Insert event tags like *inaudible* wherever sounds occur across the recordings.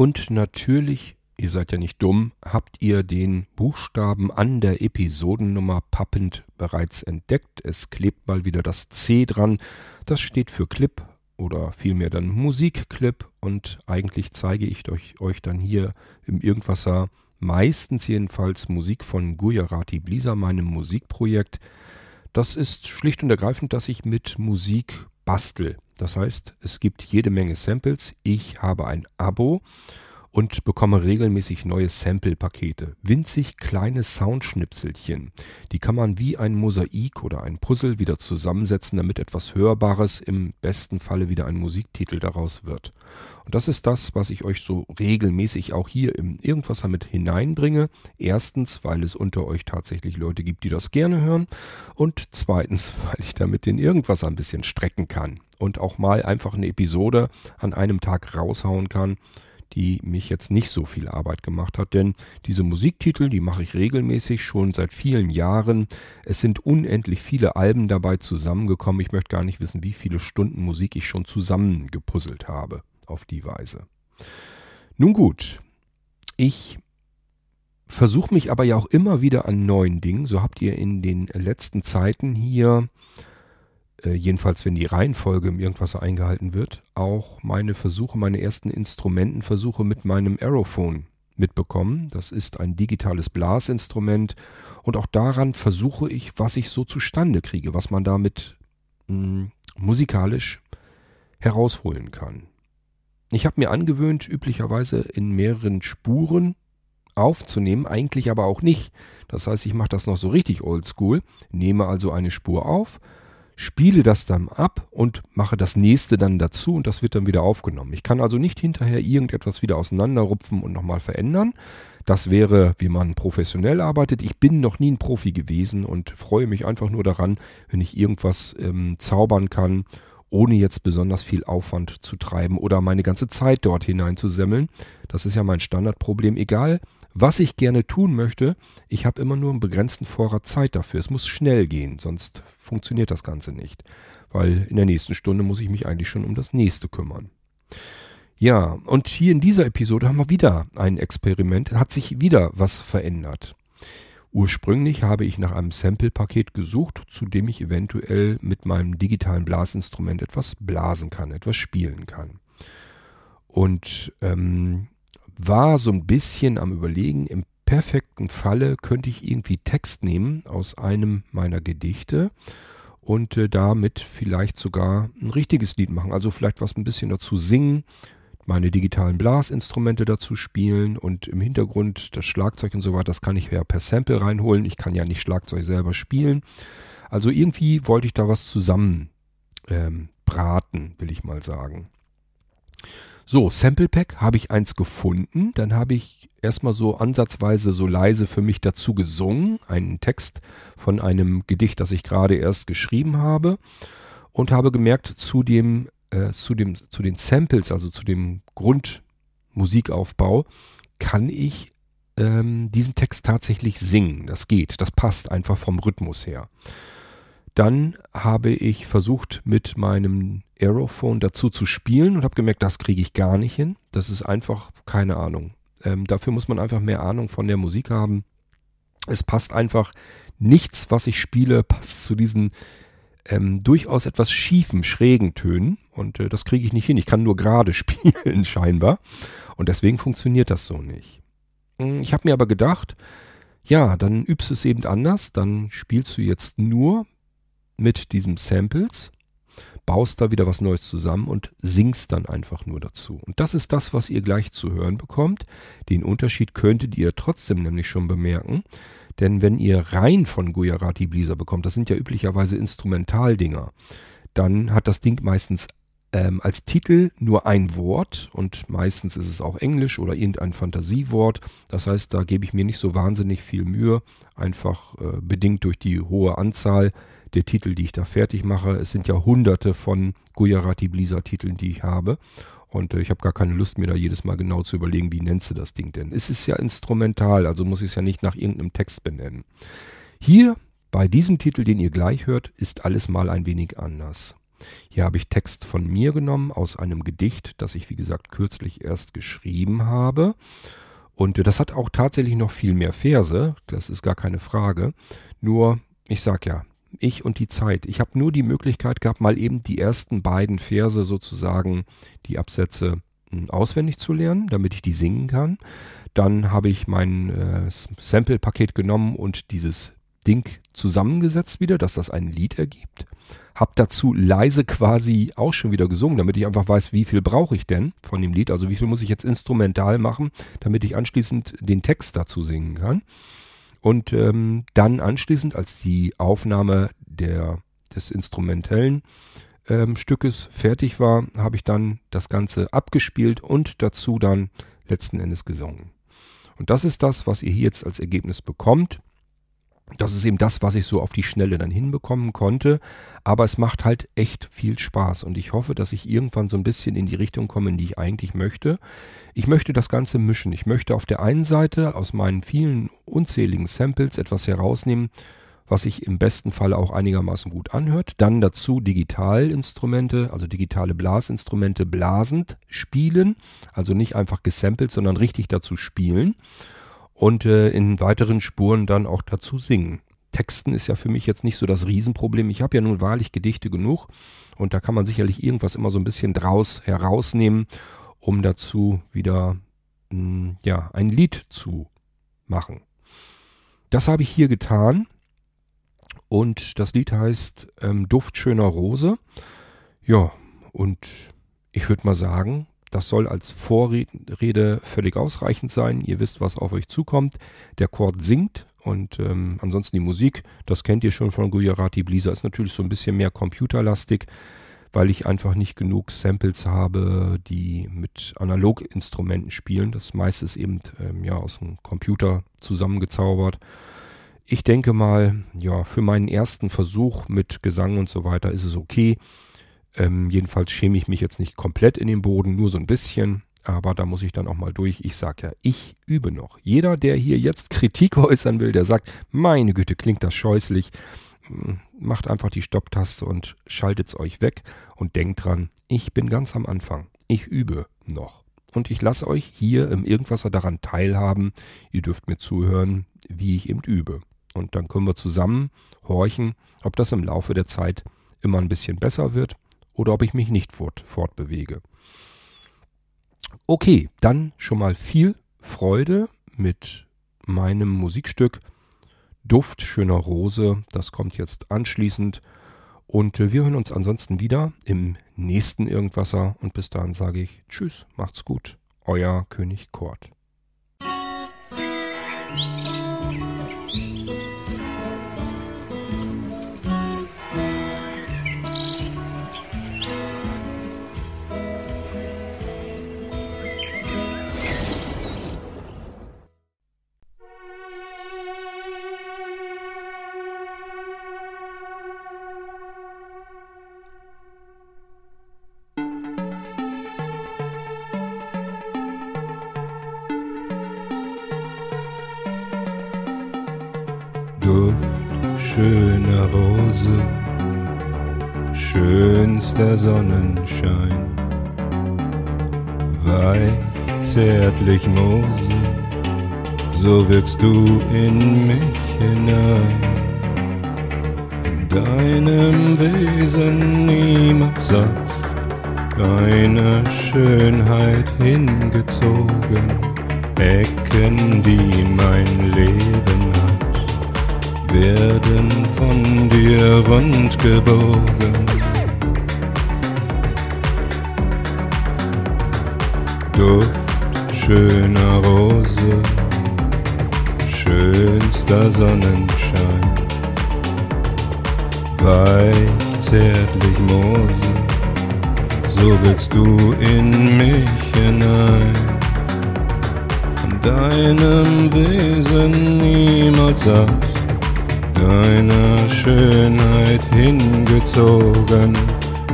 Und natürlich, ihr seid ja nicht dumm, habt ihr den Buchstaben an der Episodennummer pappend bereits entdeckt. Es klebt mal wieder das C dran. Das steht für Clip oder vielmehr dann Musikclip und eigentlich zeige ich euch, euch dann hier im Irgendwasser meistens jedenfalls Musik von Gujarati Blisa, meinem Musikprojekt. Das ist schlicht und ergreifend, dass ich mit Musik bastel. Das heißt, es gibt jede Menge Samples. Ich habe ein Abo und bekomme regelmäßig neue Sample-Pakete. Winzig kleine Soundschnipselchen. Die kann man wie ein Mosaik oder ein Puzzle wieder zusammensetzen, damit etwas Hörbares, im besten Falle wieder ein Musiktitel daraus wird. Und das ist das, was ich euch so regelmäßig auch hier im Irgendwas damit hineinbringe. Erstens, weil es unter euch tatsächlich Leute gibt, die das gerne hören. Und zweitens, *laughs* weil ich damit den Irgendwas ein bisschen strecken kann. Und auch mal einfach eine Episode an einem Tag raushauen kann die mich jetzt nicht so viel Arbeit gemacht hat. Denn diese Musiktitel, die mache ich regelmäßig schon seit vielen Jahren. Es sind unendlich viele Alben dabei zusammengekommen. Ich möchte gar nicht wissen, wie viele Stunden Musik ich schon zusammengepuzzelt habe auf die Weise. Nun gut, ich versuche mich aber ja auch immer wieder an neuen Dingen. So habt ihr in den letzten Zeiten hier äh, jedenfalls wenn die Reihenfolge im Irgendwas eingehalten wird, auch meine Versuche, meine ersten Instrumentenversuche mit meinem Aerophone mitbekommen. Das ist ein digitales Blasinstrument und auch daran versuche ich, was ich so zustande kriege, was man damit mh, hm, musikalisch herausholen kann. Ich habe mir angewöhnt, üblicherweise in mehreren Spuren aufzunehmen, eigentlich aber auch nicht. Das heißt, ich mache das noch so richtig oldschool, nehme also eine Spur auf, spiele das dann ab und mache das nächste dann dazu und das wird dann wieder aufgenommen. Ich kann also nicht hinterher irgendetwas wieder auseinanderrupfen und nochmal verändern. Das wäre, wie man professionell arbeitet. Ich bin noch nie ein Profi gewesen und freue mich einfach nur daran, wenn ich irgendwas ähm, zaubern kann, ohne jetzt besonders viel Aufwand zu treiben oder meine ganze Zeit dort hineinzusemmeln. Das ist ja mein Standardproblem. Egal, was ich gerne tun möchte, ich habe immer nur einen begrenzten Vorrat Zeit dafür. Es muss schnell gehen, sonst funktioniert das Ganze nicht. Weil in der nächsten Stunde muss ich mich eigentlich schon um das nächste kümmern. Ja, und hier in dieser Episode haben wir wieder ein Experiment. Hat sich wieder was verändert. Ursprünglich habe ich nach einem Sample-Paket gesucht, zu dem ich eventuell mit meinem digitalen Blasinstrument etwas blasen kann, etwas spielen kann. Und ähm, war so ein bisschen am Überlegen, im perfekten Falle könnte ich irgendwie Text nehmen aus einem meiner Gedichte und äh, damit vielleicht sogar ein richtiges Lied machen. Also vielleicht was ein bisschen dazu singen, meine digitalen Blasinstrumente dazu spielen und im Hintergrund das Schlagzeug und so weiter, das kann ich ja per Sample reinholen. Ich kann ja nicht Schlagzeug selber spielen. Also irgendwie wollte ich da was zusammen ähm, braten, will ich mal sagen. So, Sample Pack habe ich eins gefunden. Dann habe ich erstmal so ansatzweise so leise für mich dazu gesungen. Einen Text von einem Gedicht, das ich gerade erst geschrieben habe. Und habe gemerkt, zu dem, äh, zu dem, zu den Samples, also zu dem Grundmusikaufbau, kann ich ähm, diesen Text tatsächlich singen. Das geht. Das passt einfach vom Rhythmus her. Dann habe ich versucht, mit meinem Aerophone dazu zu spielen und habe gemerkt, das kriege ich gar nicht hin. Das ist einfach keine Ahnung. Ähm, dafür muss man einfach mehr Ahnung von der Musik haben. Es passt einfach nichts, was ich spiele, *laughs* passt zu diesen ähm, durchaus etwas schiefen, schrägen Tönen. Und äh, das kriege ich nicht hin. Ich kann nur gerade *laughs* spielen, scheinbar. Und deswegen funktioniert das so nicht. Hm, ich habe mir aber gedacht, ja, dann übst es eben anders. Dann spielst du jetzt nur mit diesen Samples, baust da wieder was Neues zusammen und singst dann einfach nur dazu. Und das ist das, was ihr gleich zu hören bekommt. Den Unterschied könntet ihr trotzdem nämlich schon bemerken. Denn wenn ihr rein von Gujarati Blisa bekommt, das sind ja üblicherweise Instrumentaldinger, dann hat das Ding meistens ähm, als Titel nur ein Wort und meistens ist es auch Englisch oder irgendein Fantasiewort. Das heißt, da gebe ich mir nicht so wahnsinnig viel Mühe, einfach äh, bedingt durch die hohe Anzahl der Titel, die ich da fertig mache. Es sind ja hunderte von Gujarati Blisa Titeln, die ich habe. Und äh, ich habe gar keine Lust, mir da jedes Mal genau zu überlegen, wie nennst du das Ding denn. Es ist ja instrumental, also muss ich es ja nicht nach irgendeinem Text benennen. Hier, bei diesem Titel, den ihr gleich hört, ist alles mal ein wenig anders. Hier habe ich Text von mir genommen aus einem Gedicht, das ich wie gesagt kürzlich erst geschrieben habe. Und äh, das hat auch tatsächlich noch viel mehr Verse, das ist gar keine Frage. Nur, ich sag ja, ich und die Zeit. Ich habe nur die Möglichkeit gehabt, mal eben die ersten beiden Verse sozusagen, die Absätze hm, auswendig zu lernen, damit ich die singen kann. Dann habe ich mein äh, Sample-Paket genommen und dieses Ding zusammengesetzt wieder, dass das ein Lied ergibt. Hab dazu leise quasi auch schon wieder gesungen, damit ich einfach weiß, wie viel brauche ich denn von dem Lied. Also wie viel muss ich jetzt instrumental machen, damit ich anschließend den Text dazu singen kann. Und ähm, dann anschließend, als die Aufnahme der, des instrumentellen ähm, Stückes fertig war, habe ich dann das Ganze abgespielt und dazu dann letzten Endes gesungen. Und das ist das, was ihr hier jetzt als Ergebnis bekommt. Das ist eben das, was ich so auf die Schnelle dann hinbekommen konnte. Aber es macht halt echt viel Spaß und ich hoffe, dass ich irgendwann so ein bisschen in die Richtung komme, in die ich eigentlich möchte. Ich möchte das Ganze mischen. Ich möchte auf der einen Seite aus meinen vielen unzähligen Samples etwas herausnehmen, was sich im besten Fall auch einigermaßen gut anhört. Dann dazu Digitalinstrumente, also digitale Blasinstrumente blasend spielen. Also nicht einfach gesampelt, sondern richtig dazu spielen und äh, in weiteren Spuren dann auch dazu singen. Texten ist ja für mich jetzt nicht so das Riesenproblem. Ich habe ja nun wahrlich Gedichte genug und da kann man sicherlich irgendwas immer so ein bisschen draus herausnehmen, um dazu wieder mh, hm, ja ein Lied zu machen. Das habe ich hier getan und das Lied heißt ähm, Duft schöner Rose. Ja, und ich würde mal sagen, das soll als Vorrede völlig ausreichend sein. Ihr wisst, was auf euch zukommt. Der Chord singt und ähm, ansonsten die Musik, das kennt ihr schon von Gujarati Blisa, ist natürlich so ein bisschen mehr computerlastig, weil ich einfach nicht genug Samples habe, die mit Analoginstrumenten spielen. Das meiste ist eben ähm, ja aus dem Computer zusammengezaubert. Ich denke mal, ja, für meinen ersten Versuch mit Gesang und so weiter ist es okay. Ähm, jedenfalls schäme ich mich jetzt nicht komplett in den Boden, nur so ein bisschen. Aber da muss ich dann auch mal durch. Ich sage ja, ich übe noch. Jeder, der hier jetzt Kritik *laughs* äußern will, der sagt, meine Güte, klingt das scheußlich, hm, macht einfach die Stopptaste und schaltet es euch weg und denkt dran, ich bin ganz am Anfang. Ich übe noch. Und ich lasse euch hier im Irgendwasser daran teilhaben. Ihr dürft mir zuhören, wie ich eben übe. Und dann können wir zusammen horchen, ob das im Laufe der Zeit immer ein bisschen besser wird oder ob ich mich nicht fort, fortbewege. Okay, dann schon mal viel Freude mit meinem Musikstück Duft schöner Rose. Das kommt jetzt anschließend. Und äh, wir hören uns ansonsten wieder im nächsten Irgendwasser. Und bis dahin sage ich Tschüss, macht's gut. Euer König Kort. Rose, schönster Sonnenschein, weich, zärtlich Mose, so wirkst du in mich hinein. In deinem Wesen niemals satt, deiner Schönheit hingezogen, Ecken, die mein Leben hat werden von dir rund gebogen. Duft schöner Rose, schönster Sonnenschein, weich zärtlich Mose, so willst du in mich hinein. Deinem Wesen niemals satt deiner Schönheit hingezogen,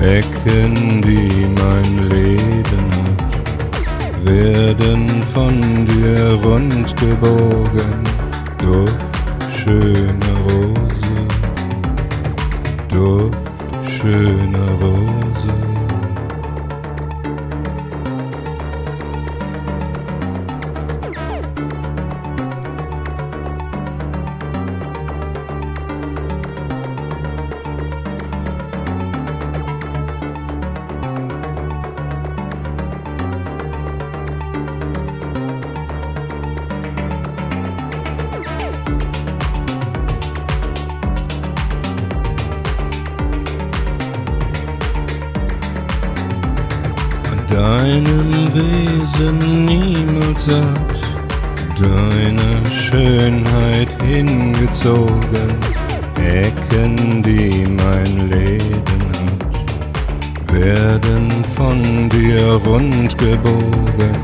Ecken, die mein Leben hat, werden von dir rund gebogen, Duft schöner Rose, Duft schöne Rose. Wesen niemals satt, deine Schönheit hingezogen, Ecken, die mein Leben hat, werden von dir rund gebogen,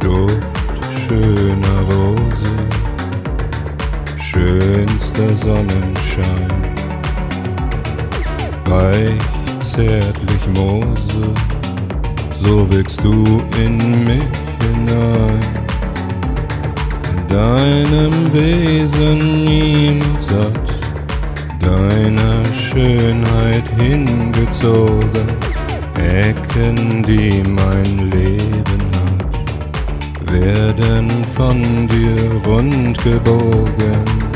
Duft schöner Rose, schönster Sonnenschein, weich zärtlich Mose so wirkst du in mich hinein. In deinem Wesen niemals satt, deiner Schönheit hingezogen, Ecken, die mein Leben hat, werden von dir rund gebogen.